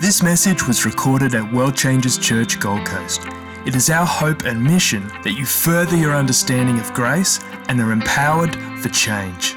This message was recorded at World Changes Church Gold Coast. It is our hope and mission that you further your understanding of grace and are empowered for change.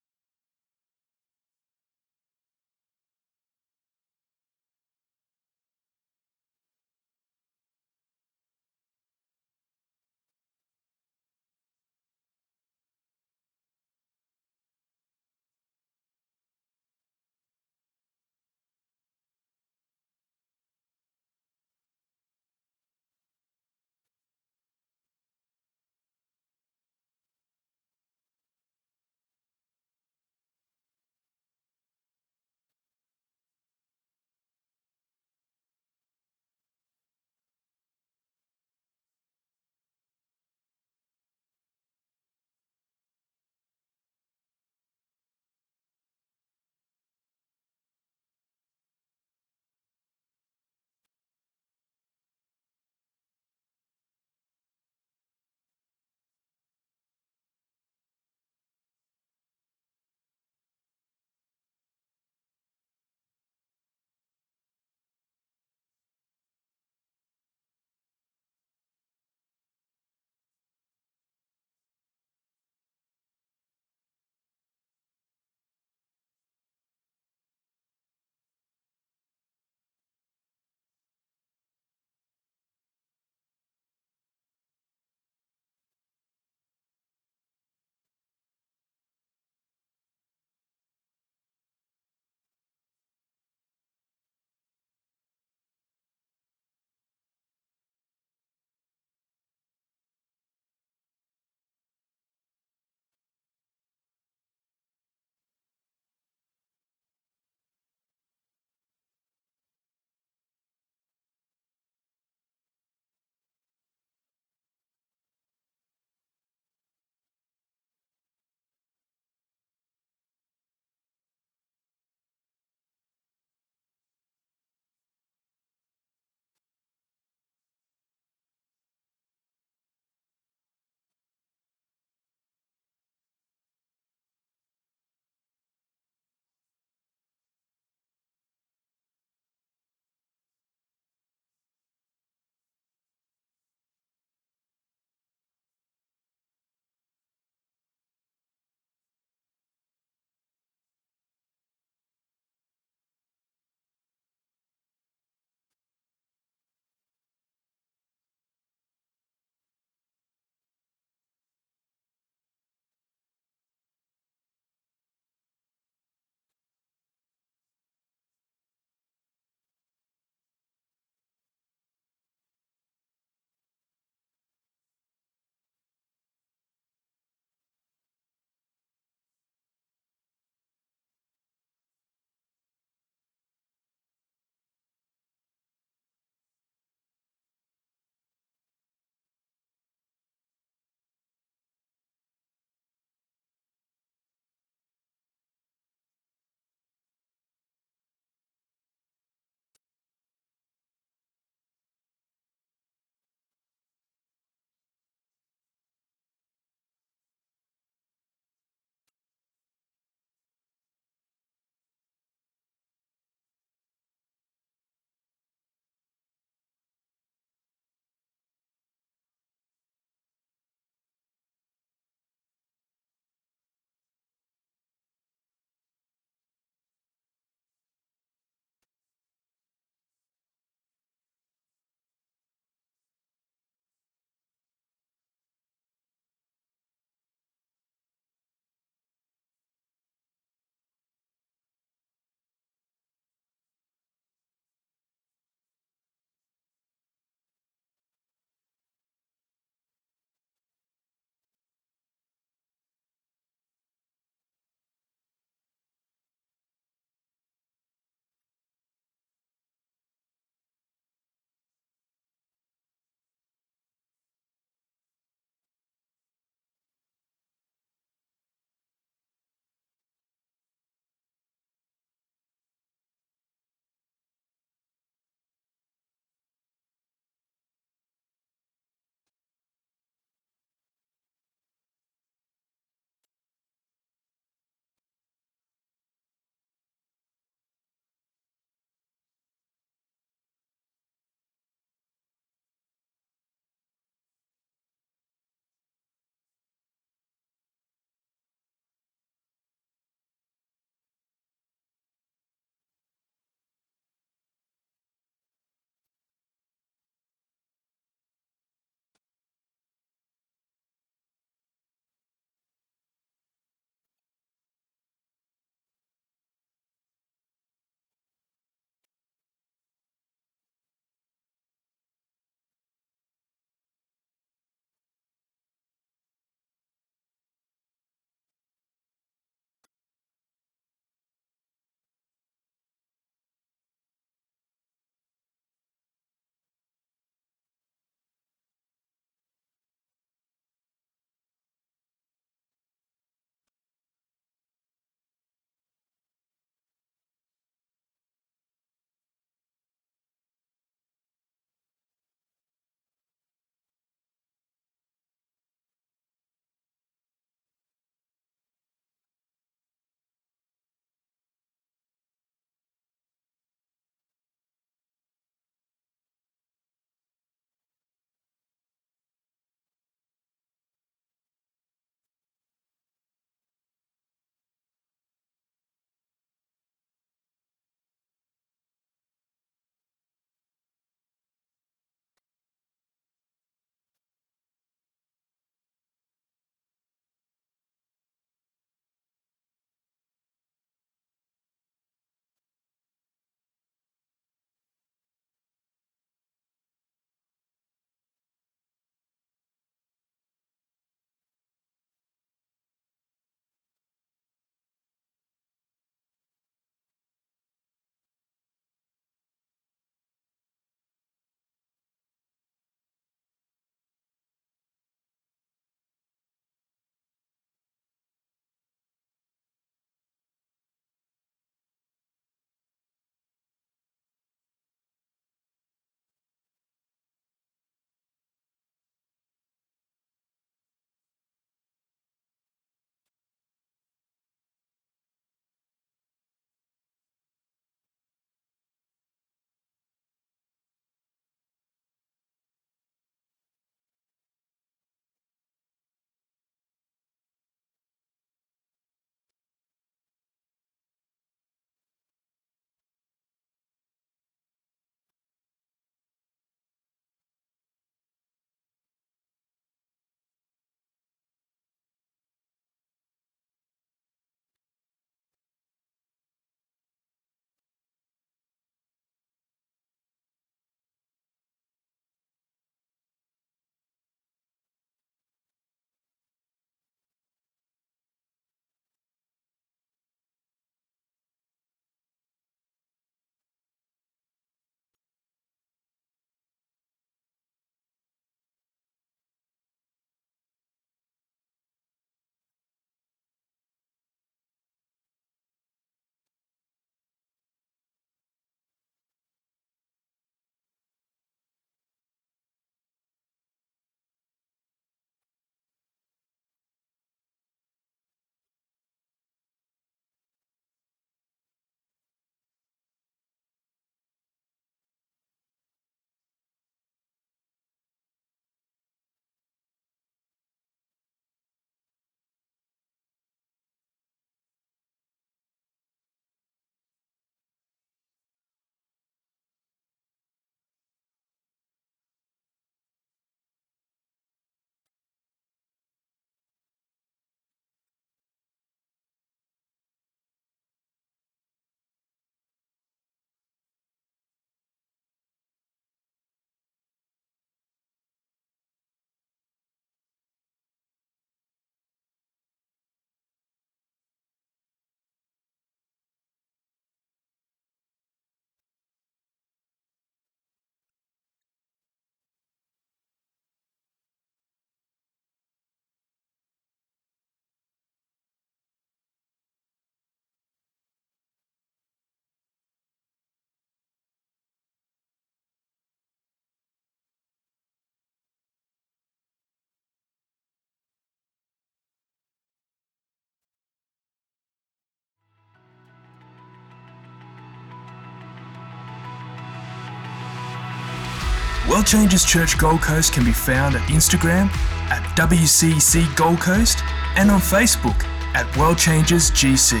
World Changers Church Gold Coast can be found at Instagram at WCC Gold Coast and on Facebook at World Changers GC.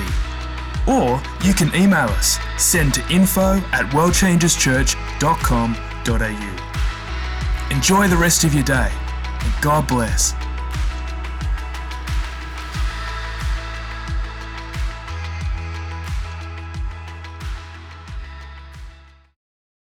Or you can email us, send to info at worldchangeschurch.com.au. Enjoy the rest of your day, and God bless.